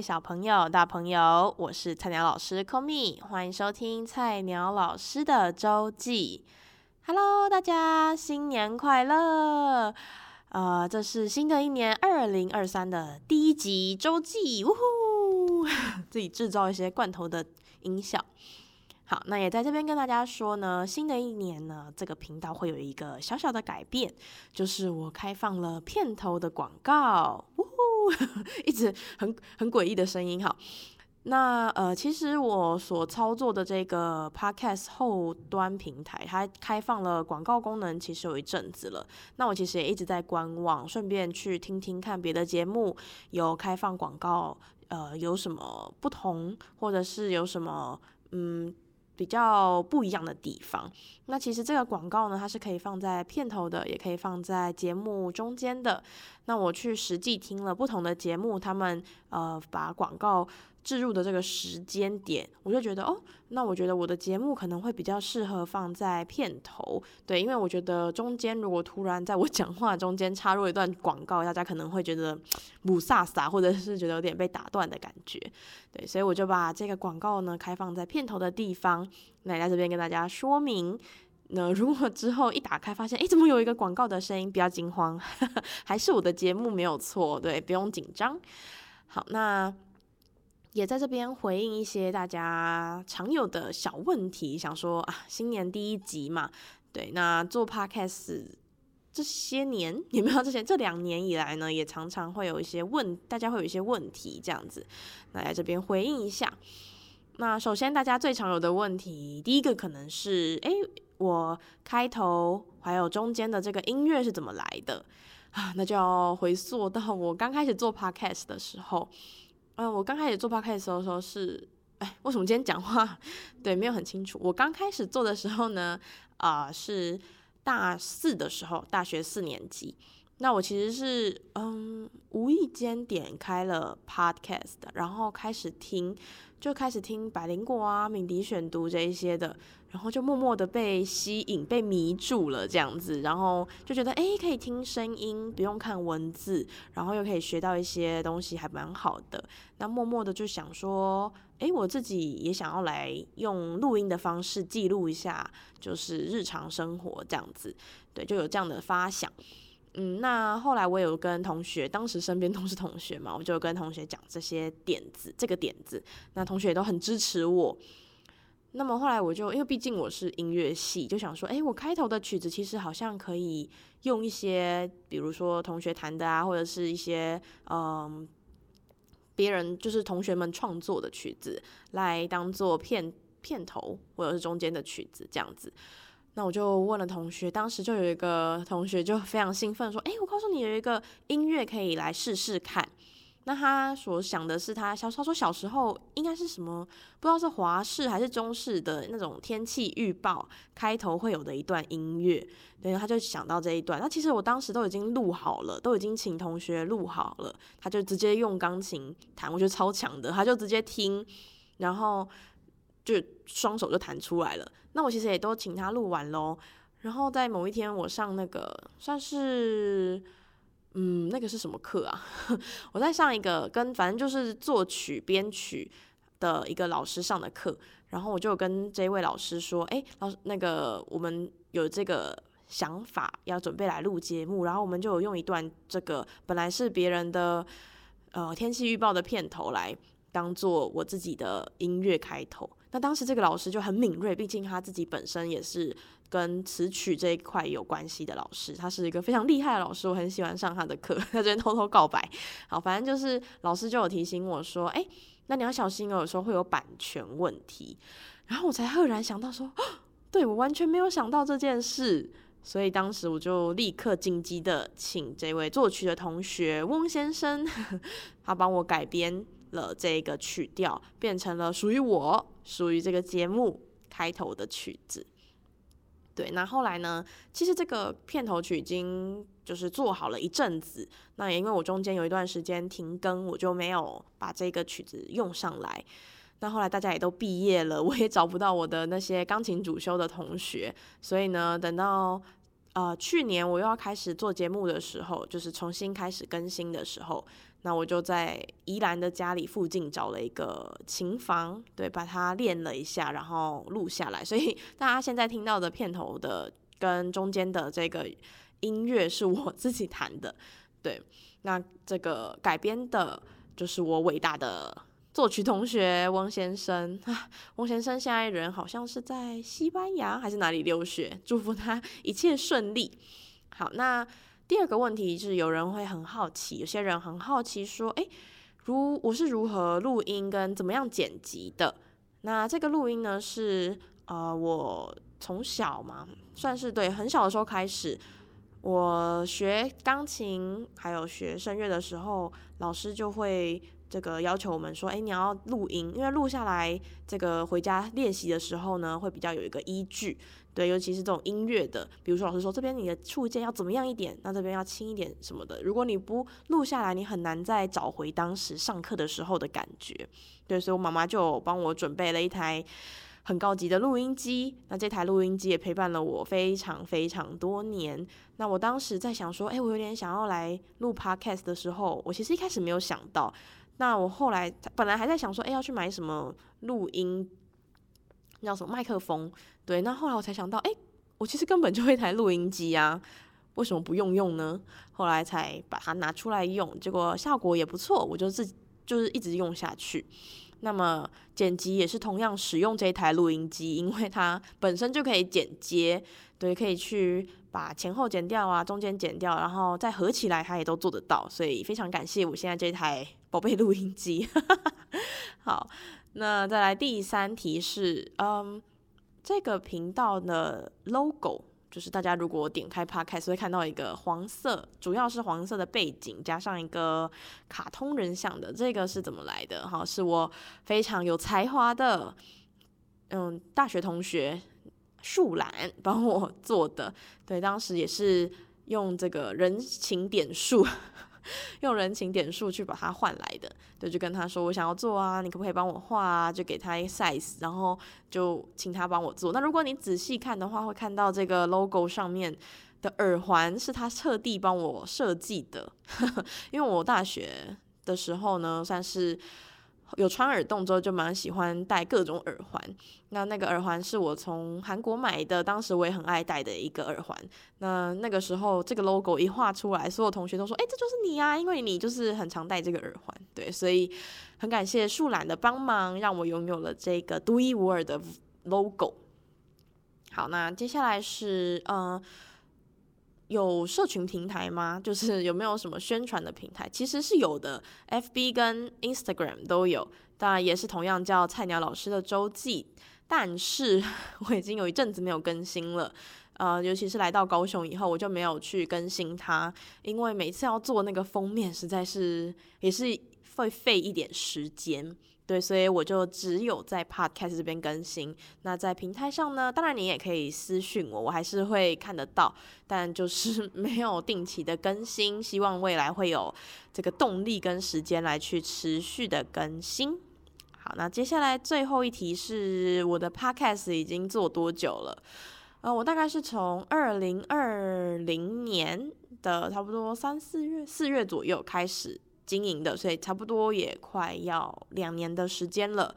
小朋友、大朋友，我是菜鸟老师 Komi，欢迎收听菜鸟老师的周记。Hello，大家新年快乐！呃，这是新的一年二零二三的第一集周记，呜呼！自己制造一些罐头的音效。好，那也在这边跟大家说呢，新的一年呢，这个频道会有一个小小的改变，就是我开放了片头的广告，一直很很诡异的声音。好，那呃，其实我所操作的这个 Podcast 后端平台，它开放了广告功能，其实有一阵子了。那我其实也一直在观望，顺便去听听看别的节目有开放广告，呃，有什么不同，或者是有什么嗯。比较不一样的地方，那其实这个广告呢，它是可以放在片头的，也可以放在节目中间的。那我去实际听了不同的节目，他们呃把广告置入的这个时间点，我就觉得哦，那我觉得我的节目可能会比较适合放在片头，对，因为我觉得中间如果突然在我 讲话中间插入一段广告，大家可能会觉得母萨萨，或者是觉得有点被打断的感觉，对，所以我就把这个广告呢开放在片头的地方，来在这边跟大家说明。那如果之后一打开发现，诶，怎么有一个广告的声音？不要惊慌，还是我的节目没有错，对，不用紧张。好，那。也在这边回应一些大家常有的小问题，想说啊，新年第一集嘛，对，那做 podcast 这些年也没有这些，这两年以来呢，也常常会有一些问，大家会有一些问题这样子，那来这边回应一下。那首先大家最常有的问题，第一个可能是，哎，我开头还有中间的这个音乐是怎么来的啊？那就要回溯到我刚开始做 podcast 的时候。嗯、我刚开始做 podcast 的时候是，哎，为什么今天讲话对没有很清楚？我刚开始做的时候呢，啊、是大四的时候，大学四年级。那我其实是嗯，无意间点开了 podcast，然后开始听，就开始听百灵果啊、敏迪选读这一些的。然后就默默的被吸引、被迷住了这样子，然后就觉得哎，可以听声音，不用看文字，然后又可以学到一些东西，还蛮好的。那默默的就想说，哎，我自己也想要来用录音的方式记录一下，就是日常生活这样子。对，就有这样的发想。嗯，那后来我有跟同学，当时身边都是同学嘛，我就跟同学讲这些点子，这个点子，那同学也都很支持我。那么后来我就因为毕竟我是音乐系，就想说，哎，我开头的曲子其实好像可以用一些，比如说同学弹的啊，或者是一些嗯别人就是同学们创作的曲子来当做片片头或者是中间的曲子这样子。那我就问了同学，当时就有一个同学就非常兴奋说，哎，我告诉你有一个音乐可以来试试看。那他所想的是，他小他说小时候应该是什么，不知道是华视还是中视的那种天气预报开头会有的一段音乐，对，他就想到这一段。那其实我当时都已经录好了，都已经请同学录好了，他就直接用钢琴弹，我觉得超强的，他就直接听，然后就双手就弹出来了。那我其实也都请他录完喽，然后在某一天我上那个算是。嗯，那个是什么课啊？我在上一个跟反正就是作曲编曲的一个老师上的课，然后我就跟这位老师说：“哎，老师，那个我们有这个想法要准备来录节目，然后我们就有用一段这个本来是别人的呃天气预报的片头来当做我自己的音乐开头。那当时这个老师就很敏锐，毕竟他自己本身也是。”跟词曲这一块有关系的老师，他是一个非常厉害的老师，我很喜欢上他的课。在这边偷偷告白，好，反正就是老师就有提醒我说，哎，那你要小心哦，有时候会有版权问题。然后我才赫然想到说，对，我完全没有想到这件事，所以当时我就立刻紧急的请这位作曲的同学翁先生，他帮我改编了这个曲调，变成了属于我、属于这个节目开头的曲子。对，那后来呢？其实这个片头曲已经就是做好了一阵子，那也因为我中间有一段时间停更，我就没有把这个曲子用上来。那后来大家也都毕业了，我也找不到我的那些钢琴主修的同学，所以呢，等到呃去年我又要开始做节目的时候，就是重新开始更新的时候，那我就在宜兰的家里附近找了一个琴房，对，把它练了一下，然后录下来。所以大家现在听到的片头的跟中间的这个音乐是我 自己弹的，对。那这个改编的就是我伟大的作曲同学翁先生啊，翁先生现在人好像是在西班牙还是哪里留学，祝福他一切顺利。好，那。第二个问题是，有人会很好奇，有些人很好奇说，诶，如我是如何录音跟怎么样剪辑的？那这个录音呢，是呃，我从小嘛，算是对很小的时候开始，我学钢琴还有学声乐的时候，老师就会这个要求我们说，诶，你要录音，因为录下来这个回家练习的时候呢，会比较有一个依据。对，尤其是这种音乐的，比如说老师说这边你的触键要怎么样一点，那这边要轻一点什么的。如果你不录下来，你很难再找回当时上课的时候的感觉。对，所以我妈妈就帮我准备了一台很高级的录音机。那这台录音机也陪伴了我非常非常多年。那我当时在想说，哎，我有点想要来录 podcast 的时候，我其实一开始没有想到。那我后来本来还在想说，哎，要去买什么录音。叫什么麦克风？对，那后来我才想到，哎，我其实根本就一台录音机啊，为什么不用用呢？后来才把它拿出来用，结果效果也不错，我就自己就是一直用下去。那么剪辑也是同样使用这一台录音机，因为它本身就可以剪接，对，可以去把前后剪掉啊，中间剪掉，然后再合起来，它也都做得到。所以非常感谢我现在这台宝贝录音机。好。那再来第三题是，嗯，这个频道的 logo 就是大家如果点开 Podcast 会看到一个黄色，主要是黄色的背景加上一个卡通人像的，这个是怎么来的？哈，是我非常有才华的，嗯，大学同学树懒帮我做的。对，当时也是用这个人情点数。用人情点数去把它换来的，对，就跟他说我想要做啊，你可不可以帮我画啊？就给他一个 size，然后就请他帮我做。那如果你仔细看的话，会看到这个 logo 上面的耳环是他特地帮我设计的，因为我大学的时候呢，算是。有穿耳洞之后就蛮喜欢戴各种耳环，那那个耳环是我从韩国买的，当时我也很爱戴的一个耳环。那那个时候这个 logo 一画出来，所有同学都说：“哎，这就是你啊，因为你就是很常戴这个耳环。”对，所以很感谢树懒的帮忙，让我拥有了这个独一无二的 logo。好，那接下来是呃。有社群平台吗？就是有没有什么宣传的平台？其实是有的，FB 跟 Instagram 都有，当然也是同样叫菜鸟老师的周记。但是 我已经有一阵子没有更新了，呃，尤其是来到高雄以后，我就没有去更新它，因为每次要做那个封面，实在是也是会费一点时间。对，所以我就只有在 Podcast 这边更新。那在平台上呢，当然你也可以私讯我，我还是会看得到，但就是 没有定期的更新。希望未来会有这个动力跟时间来去持续的更新。好，那接下来最后一题是我的 Podcast 已经做多久了？呃，我大概是从二零二零年的差不多三四月、四月左右开始。经营的，所以差不多也快要两年的时间了。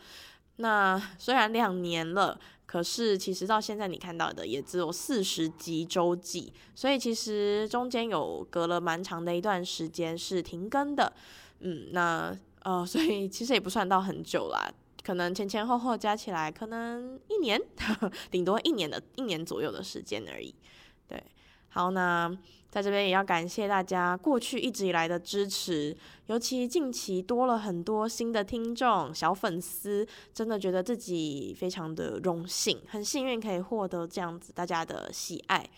那虽然两年了，可是其实到现在你看到的也只有四十集周记，所以其实中间有隔了蛮长的一段时间是停更的。嗯，那呃，所以其实也不算到很久啦，可能前前后后加起来可能一年，顶多一年的一年左右的时间而已。对，好，那。在这边也要感谢大家过去一直以来的支持，尤其近期多了很多新的听众、小粉丝，真的觉得自己非常的荣幸，很幸运可以获得这样子大家的喜爱。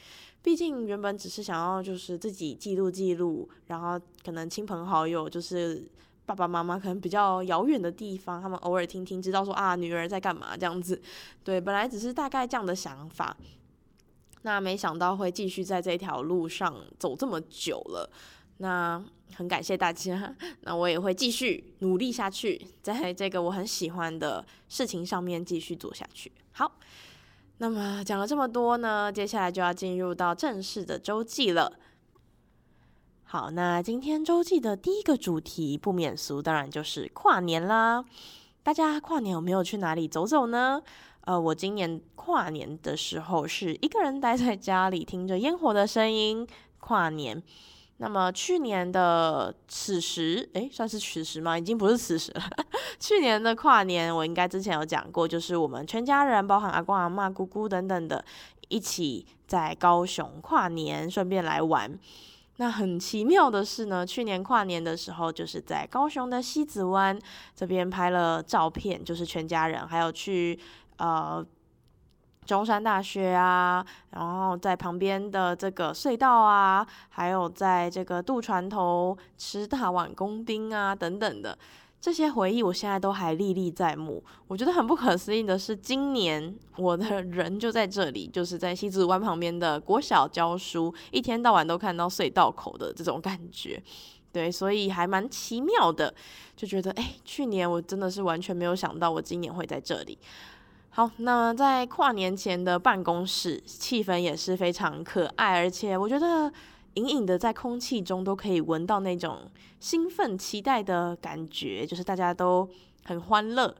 毕竟原本只是想要就是自己记录记录，然后可能亲朋好友，就是爸爸妈妈可能比较遥远的地方，他们偶尔听听，知道说啊女儿在干嘛这样子。对，本来只是大概这样的想法。那没想到会继续在这条路上走这么久了，那很感谢大家，那我也会继续努力下去，在这个我很喜欢的事情上面继续做下去。好，那么讲了这么多呢，接下来就要进入到正式的周记了。好，那今天周记的第一个主题不免俗，当然就是跨年啦。大家跨年有没有去哪里走走呢？呃，我今年跨年的时候是一个人待在家里，听着烟火的声音跨年。那么去年的此时，诶，算是此时吗？已经不是此时了。去年的跨年，我应该之前有讲过，就是我们全家人，包含阿公阿嬷、姑姑等等的，一起在高雄跨年，顺便来玩。那很奇妙的是呢，去年跨年的时候，就是在高雄的西子湾这边拍了照片，就是全家人，还有去呃。中山大学啊，然后在旁边的这个隧道啊，还有在这个渡船头吃大碗公丁啊等等的这些回忆，我现在都还历历在目。我觉得很不可思议的是，今年我的人就在这里，就是在西子湾旁边的国小教书，一天到晚都看到隧道口的这种感觉，对，所以还蛮奇妙的，就觉得哎，去年我真的是完全没有想到我今年会在这里。好，那在跨年前的办公室气氛也是非常可爱，而且我觉得隐隐的在空气中都可以闻到那种兴奋、期待的感觉，就是大家都很欢乐。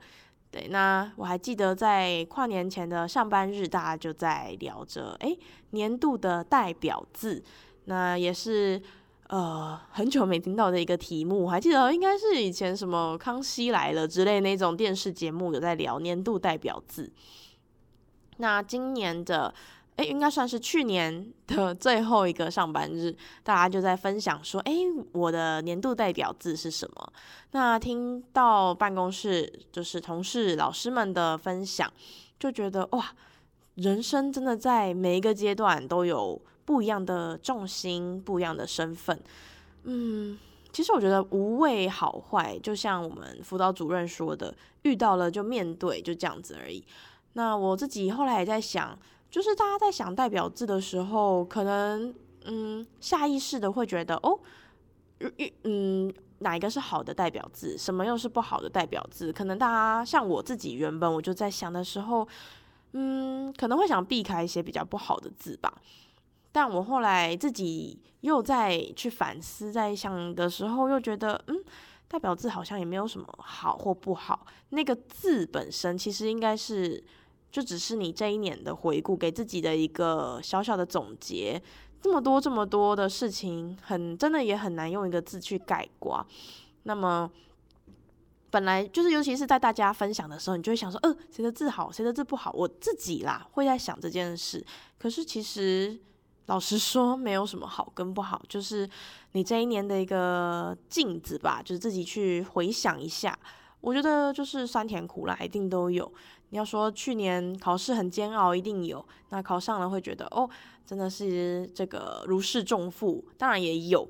对，那我还记得在跨年前的上班日，大家就在聊着，诶，年度的代表字，那也是。呃，很久没听到的一个题目，还记得应该是以前什么《康熙来了》之类那种电视节目有在聊年度代表字。那今年的，诶，应该算是去年的最后一个上班日，大家就在分享说，诶，我的年度代表字是什么？那听到办公室就是同事、老师们的分享，就觉得哇，人生真的在每一个阶段都有。不一样的重心，不一样的身份，嗯，其实我觉得无谓好坏，就像我们辅导主任说的，遇到了就面对，就这样子而已。那我自己后来也在想，就是大家在想代表字的时候，可能嗯下意识的会觉得哦，嗯哪一个是好的代表字，什么又是不好的代表字？可能大家像我自己原本我就在想的时候，嗯，可能会想避开一些比较不好的字吧。但我后来自己又在去反思，在想的时候，又觉得，嗯，代表字好像也没有什么好或不好。那个字本身其实应该是，就只是你这一年的回顾，给自己的一个小小的总结。这么多这么多的事情，很真的也很难用一个字去概括。那么，本来就是，尤其是在大家分享的时候，你就会想说，呃，谁的字好，谁的字不好？我自己啦，会在想这件事。可是其实。老实说，没有什么好跟不好，就是你这一年的一个镜子吧，就是自己去回想一下。我觉得就是酸甜苦辣一定都有。你要说去年考试很煎熬，一定有。那考上了会觉得哦，真的是这个如释重负，当然也有。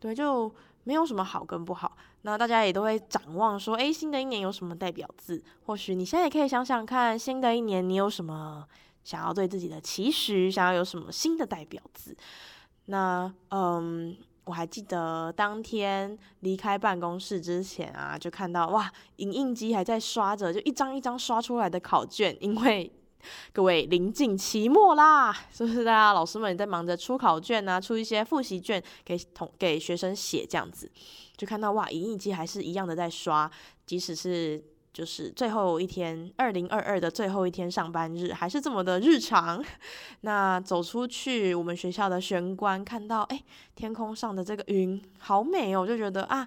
对，就没有什么好跟不好。那大家也都会展望说，诶，新的一年有什么代表字？或许你现在也可以想想看，新的一年你有什么？想要对自己的期许，想要有什么新的代表字？那嗯，我还记得当天离开办公室之前啊，就看到哇，影印机还在刷着，就一张一张刷出来的考卷。因为各位临近期末啦，是不是大家老师们也在忙着出考卷啊，出一些复习卷给同给学生写这样子，就看到哇，影印机还是一样的在刷，即使是。就是最后一天，二零二二的最后一天上班日，还是这么的日常。那走出去，我们学校的玄关，看到哎，天空上的这个云好美哦，我就觉得啊，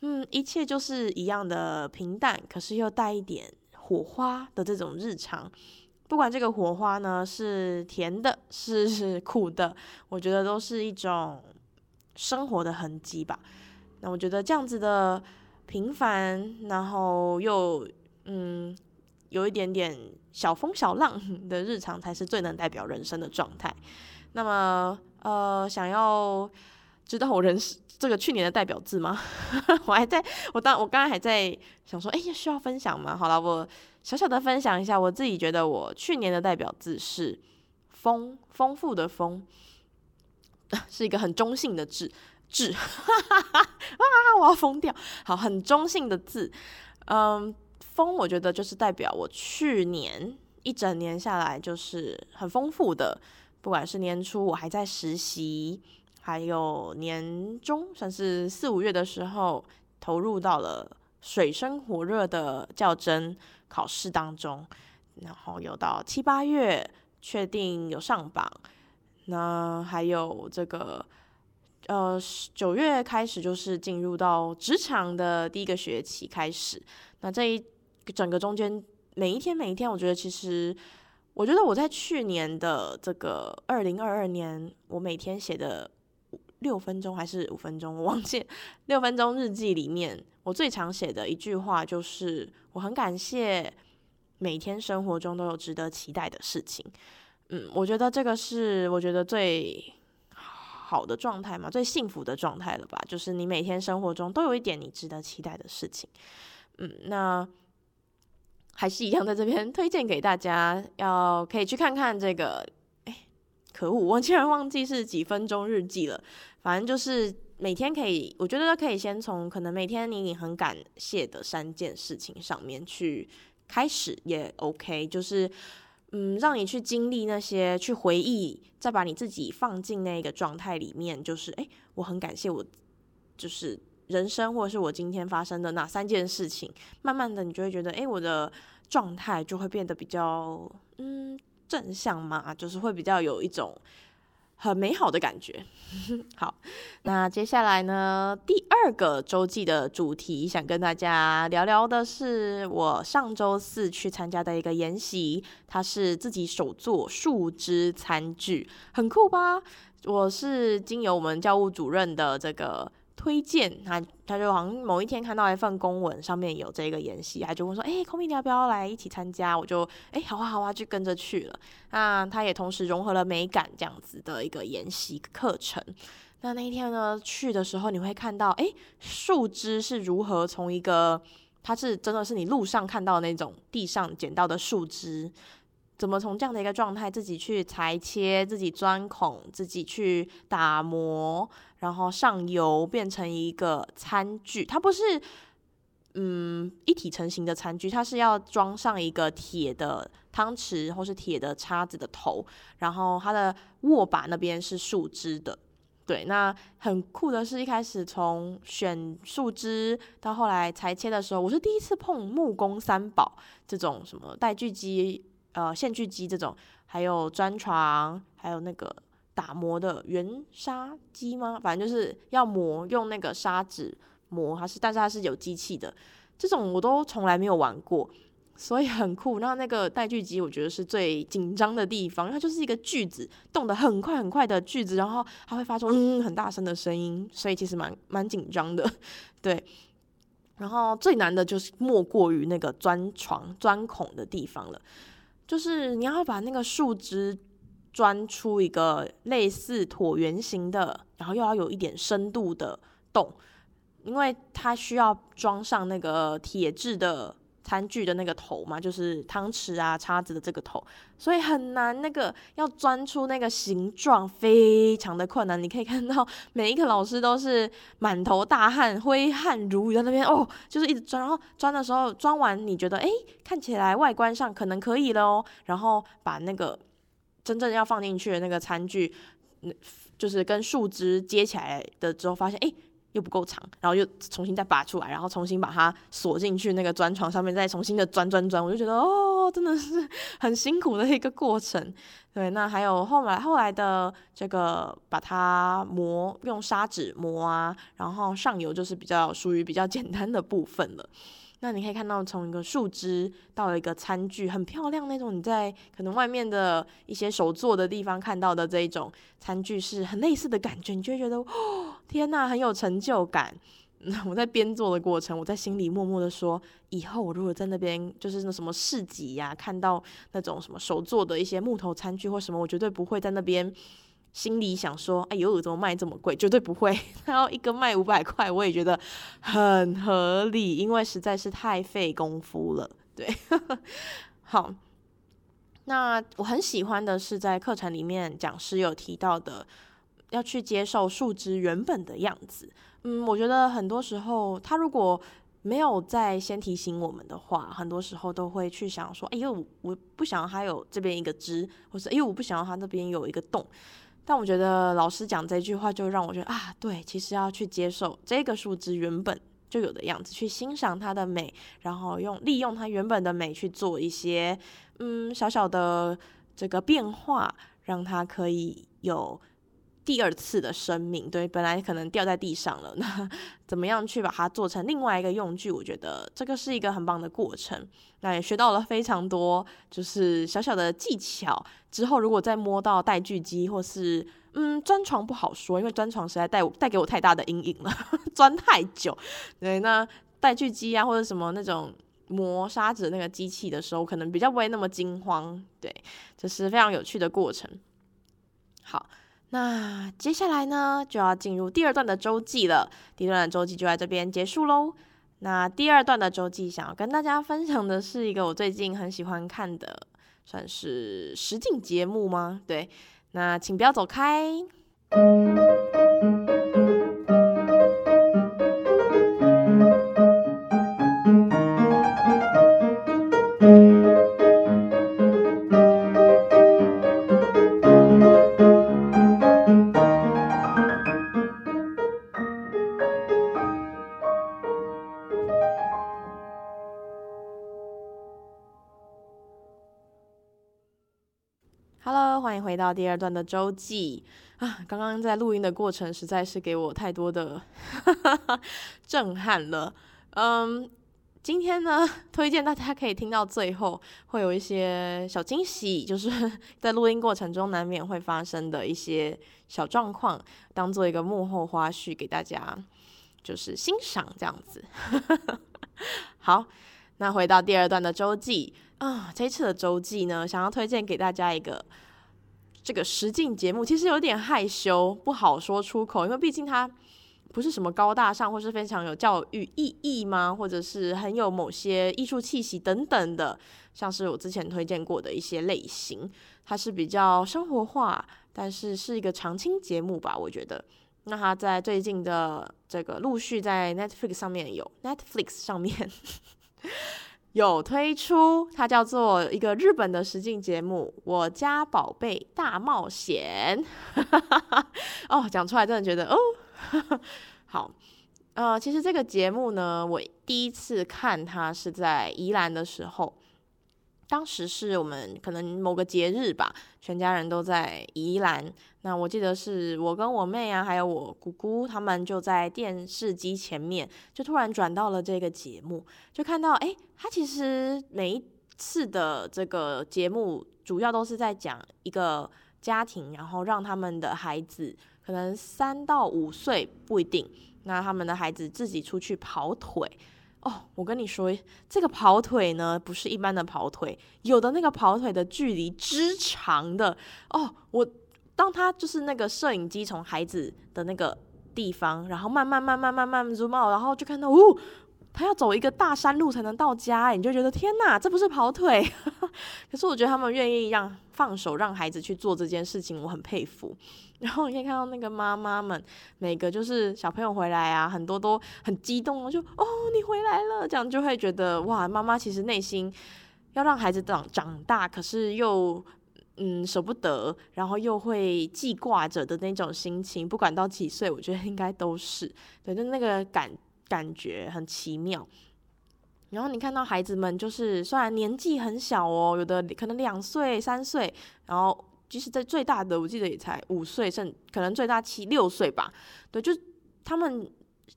嗯，一切就是一样的平淡，可是又带一点火花的这种日常。不管这个火花呢是甜的，是苦的，我觉得都是一种生活的痕迹吧。那我觉得这样子的。平凡，然后又嗯，有一点点小风小浪的日常，才是最能代表人生的状态。那么，呃，想要知道我人生这个去年的代表字吗？我还在，我当我刚刚还在想说，哎呀，需要分享吗？好了，我小小的分享一下，我自己觉得我去年的代表字是丰，丰富的丰，是一个很中性的字。字，哈哈哈！啊，我要疯掉！好，很中性的字，嗯，丰，我觉得就是代表我去年一整年下来就是很丰富的，不管是年初我还在实习，还有年中算是四五月的时候，投入到了水深火热的较真考试当中，然后有到七八月确定有上榜，那还有这个呃九月开始就是进入到职场的第一个学期开始，那这一整个中间每一天每一天，我觉得其实。我觉得我在去年的这个二零二二年，我每天写的六分钟还是五分钟，我忘记六分钟日记里面，我最常写的一句话就是：我很感谢每天生活中都有值得期待的事情。嗯，我觉得这个是我觉得最好的状态嘛，最幸福的状态了吧？就是你每天生活中都有一点你值得期待的事情。嗯，那。还是一样，在这边推荐给大家，要可以去看看这个。哎，可恶，我竟然忘记是几分钟日记了。反正就是每天可以，我觉得可以先从可能每天你很感谢的三件事情上面去开始，也 OK。就是嗯，让你去经历那些，去回忆，再把你自己放进那个状态里面。就是哎，我很感谢我，就是。人生，或者是我今天发生的哪三件事情，慢慢的，你就会觉得，诶，我的状态就会变得比较，嗯，正向嘛，就是会比较有一种很美好的感觉。好，那接下来呢，第二个周记的主题，想跟大家聊聊的是我上周四去参加的一个研习，它是自己手做树枝餐具，很酷吧？我是经由我们教务主任的这个。推荐他，他就好像某一天看到一份公文，上面有这个研习，他就问说：“哎，Komi 你要不要来一起参加？”我就：“哎，好啊，好啊，就跟着去了。”那他也同时融合了美感这样子的一个研习课程。那那一天呢，去的时候你会看到，哎，树枝是如何从一个，它是真的是你路上看到的那种地上捡到的树枝，怎么从这样的一个状态自己去裁切、自己钻孔、自己去打磨。然后上油变成一个餐具，它不是嗯一体成型的餐具，它是要装上一个铁的汤匙或是铁的叉子的头，然后它的握把那边是树枝的。对，那很酷的是一开始从选树枝到后来裁切的时候，我是第一次碰木工三宝这种什么带锯机、呃线锯机这种，还有钻床，还有那个。打磨的圆砂机吗？反正就是要磨，用那个砂纸磨，它是，但是它是有机器的。这种我都从来没有玩过，所以很酷。那那个带锯机，我觉得是最紧张的地方，它就是一个锯子，动得很快很快的锯子，然后它会发出嗯很大声的声音，所以其实蛮蛮紧张的。对，然后最难的就是莫过于那个钻床钻孔的地方了，就是你要把那个树枝。钻出一个类似椭圆形的，然后又要有一点深度的洞，因为它需要装上那个铁质的餐具的那个头嘛，就是汤匙啊、叉子的这个头，所以很难。那个要钻出那个形状，非常的困难。你可以看到每一个老师都是满头大汗、挥汗如雨在那边哦，就是一直钻。然后钻的时候，钻完你觉得哎，看起来外观上可能可以了哦，然后把那个。真正要放进去的那个餐具，就是跟树枝接起来的之后，发现哎、又不够长，然后又重新再拔出来，然后重新把它锁进去那个砖床上面，再重新的钻钻钻，我就觉得哦，真的是 很辛苦的一个过程。对，那还有后来后来的这个把它磨，用砂纸磨啊，然后上油就是比较属于比较简单的部分了。那你可以看到，从一个树枝到一个餐具，很漂亮那种。你在可能外面的一些手作的地方看到的这一种餐具，是很类似的感觉，你就会觉得，哦，天哪，很有成就感。我在编做的过程，我在心里默默的说，以后我如果在那边，就是那什么市集呀，看到那种什么手作的一些木头餐具或什么，我绝对不会在那边。心里想说：“哎呦，怎么卖这么贵？绝对不会。然后一个卖五百块，我也觉得很合理，因为实在是太费功夫了。”对，好。那我很喜欢的是，在课程里面讲师有提到的，要去接受树枝原本的样子。嗯，我觉得很多时候，他如果没有在先提醒我们的话，很多时候都会去想说：“哎呦，我不想要它有这边一个枝，或是哎呦，我不想要它那边有一个洞。”但我觉得老师讲这句话，就让我觉得啊，对，其实要去接受这个树枝原本就有的样子，去欣赏它的美，然后用利用它原本的美去做一些嗯小小的这个变化，让它可以有。第二次的生命，对，本来可能掉在地上了，那怎么样去把它做成另外一个用具？我觉得这个是一个很棒的过程。那也学到了非常多，就是小小的技巧。之后如果再摸到带锯机或是嗯钻床不好说，因为钻床实在带带给我太大的阴影了，钻太久。对，那带锯机啊或者什么那种磨砂纸那个机器的时候，可能比较不会那么惊慌。对，这是非常有趣的过程。好。那接下来呢，就要进入第二段的周记了。第一段的周记就在这边结束喽。那第二段的周记，想要跟大家分享的是一个我最近很喜欢看的，算是实境节目吗？对，那请不要走开。第二段的周记啊，刚刚在录音的过程实在是给我太多的 震撼了。嗯，今天呢，推荐大家可以听到最后，会有一些小惊喜，就是 在录音过程中难免会发生的一些小状况，当做一个幕后花絮给大家，就是欣赏这样子。好，那回到第二段的周记啊，这一次的周记呢，想要推荐给大家一个。这个实境节目其实有点害羞，不好说出口，因为毕竟它不是什么高大上或是非常有教育意义吗？或者是很有某些艺术气息等等的，像是我之前推荐过的一些类型，它是比较生活化，但是是一个常青节目吧，我觉得。那它在最近的这个陆续在 Netflix 上面有 Netflix 上面。有推出，它叫做一个日本的实境节目《我家宝贝大冒险》。哦，讲出来真的觉得哦，好，呃，其实这个节目呢，我第一次看它是在宜兰的时候。当时是我们可能某个节日吧，全家人都在宜兰。那我记得是我跟我妹啊，还有我姑姑，他们就在电视机前面，就突然转到了这个节目，就看到诶，他其实每一次的这个节目，主要都是在讲一个家庭，然后让他们的孩子可能三到五岁不一定，那他们的孩子自己出去跑腿。哦，我跟你说，这个跑腿呢，不是一般的跑腿，有的那个跑腿的距离之长的哦。我当他就是那个摄影机从孩子的那个地方，然后慢慢慢慢慢慢 zoom out，然后就看到呜，他要走一个大山路才能到家，你就觉得天哪，这不是跑腿。可是我觉得他们愿意让放手让孩子去做这件事情，我很佩服。然后你可以看到那个妈妈们，每个就是小朋友回来啊，很多都很激动，就哦，你回来了，这样就会觉得哇，妈妈其实内心要让孩子长长大，可是又嗯舍不得，然后又会记挂着的那种心情，不管到几岁，我觉得应该都是对，就那个感感觉很奇妙。然后你看到孩子们，就是虽然年纪很小哦，有的可能两岁、三岁，然后。即使，在最大的，我记得也才五岁，甚可能最大七六岁吧。对，就他们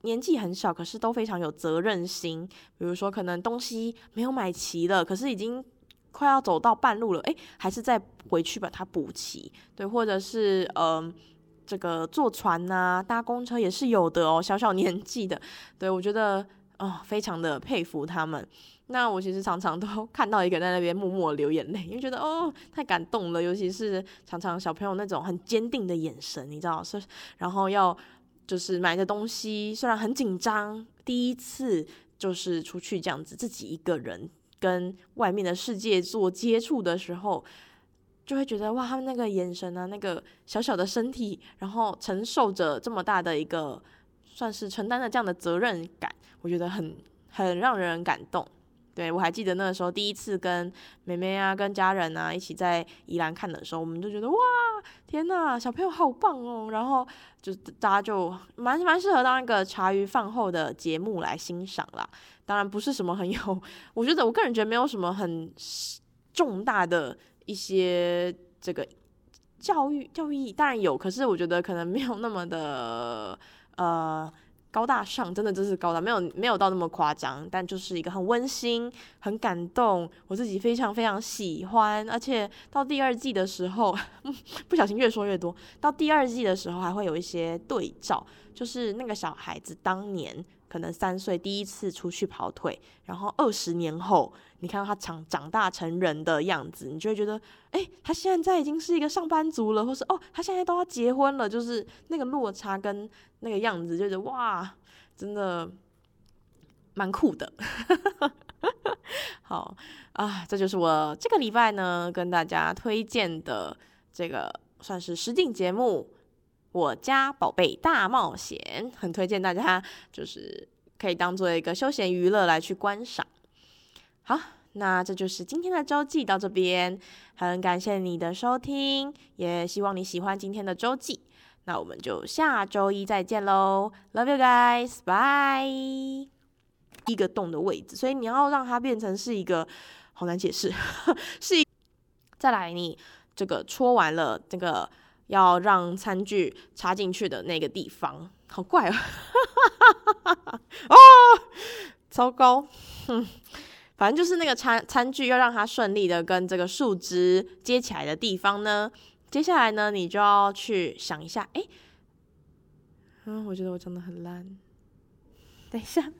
年纪很小，可是都非常有责任心。比如说，可能东西没有买齐了，可是已经快要走到半路了，诶，还是再回去把它补齐。对，或者是嗯、这个坐船呐，搭公车也是有的哦，小小年纪的。对，我觉得哦，非常的佩服他们。那我其实常常都 看到一个人在那边默默流眼泪，因为觉得哦太感动了，尤其是常常小朋友那种很坚定的眼神，你知道是，然后要就是买的东西虽然很紧张，第一次就是出去这样子自己一个人跟外面的世界做接触的时候，就会觉得哇，他们那个眼神啊，那个小小的身体，然后承受着这么大的一个算是承担了这样的责任感，我觉得很很让人感动。对，我还记得那个时候第一次跟妹妹啊、跟家人啊一起在宜兰看的时候，我们就觉得哇，天呐，小朋友好棒哦！然后就大家就蛮蛮适合当一个茶余饭后的节目来欣赏啦。当然不是什么很有，我觉得我个人觉得没有什么很重大的一些这个教育教育意义，当然有，可是我觉得可能没有那么的呃。高大上，真的就是高大，没有没有到那么夸张，但就是一个很温馨、很感动，我自己非常非常喜欢。而且到第二季的时候，不小心越说越多。到第二季的时候，还会有一些对照，就是那个小孩子当年。可能三岁第一次出去跑腿，然后二十年后，你看到他长长大成人的样子，你就会觉得，哎、他现在已经是一个上班族了，或是哦，他现在都要结婚了，就是那个落差跟那个样子，就觉得哇，真的蛮酷的。好啊，这就是我这个礼拜呢跟大家推荐的这个算是实景节目。我家宝贝大冒险，很推荐大家，就是可以当做一个休闲娱乐来去观赏。好，那这就是今天的周记到这边，很感谢你的收听，也希望你喜欢今天的周记。那我们就下周一再见喽，Love you guys，拜。一个洞的位置，所以你要让它变成是一个，好难解释，是一。再来，你这个戳完了这个。要让餐具插进去的那个地方，好怪哦啊！哦，糟糕，哼，反正就是那个餐餐具要让它顺利的跟这个树枝接起来的地方呢。接下来呢，你就要去想一下，哎，嗯，我觉得我讲的很烂，等一下。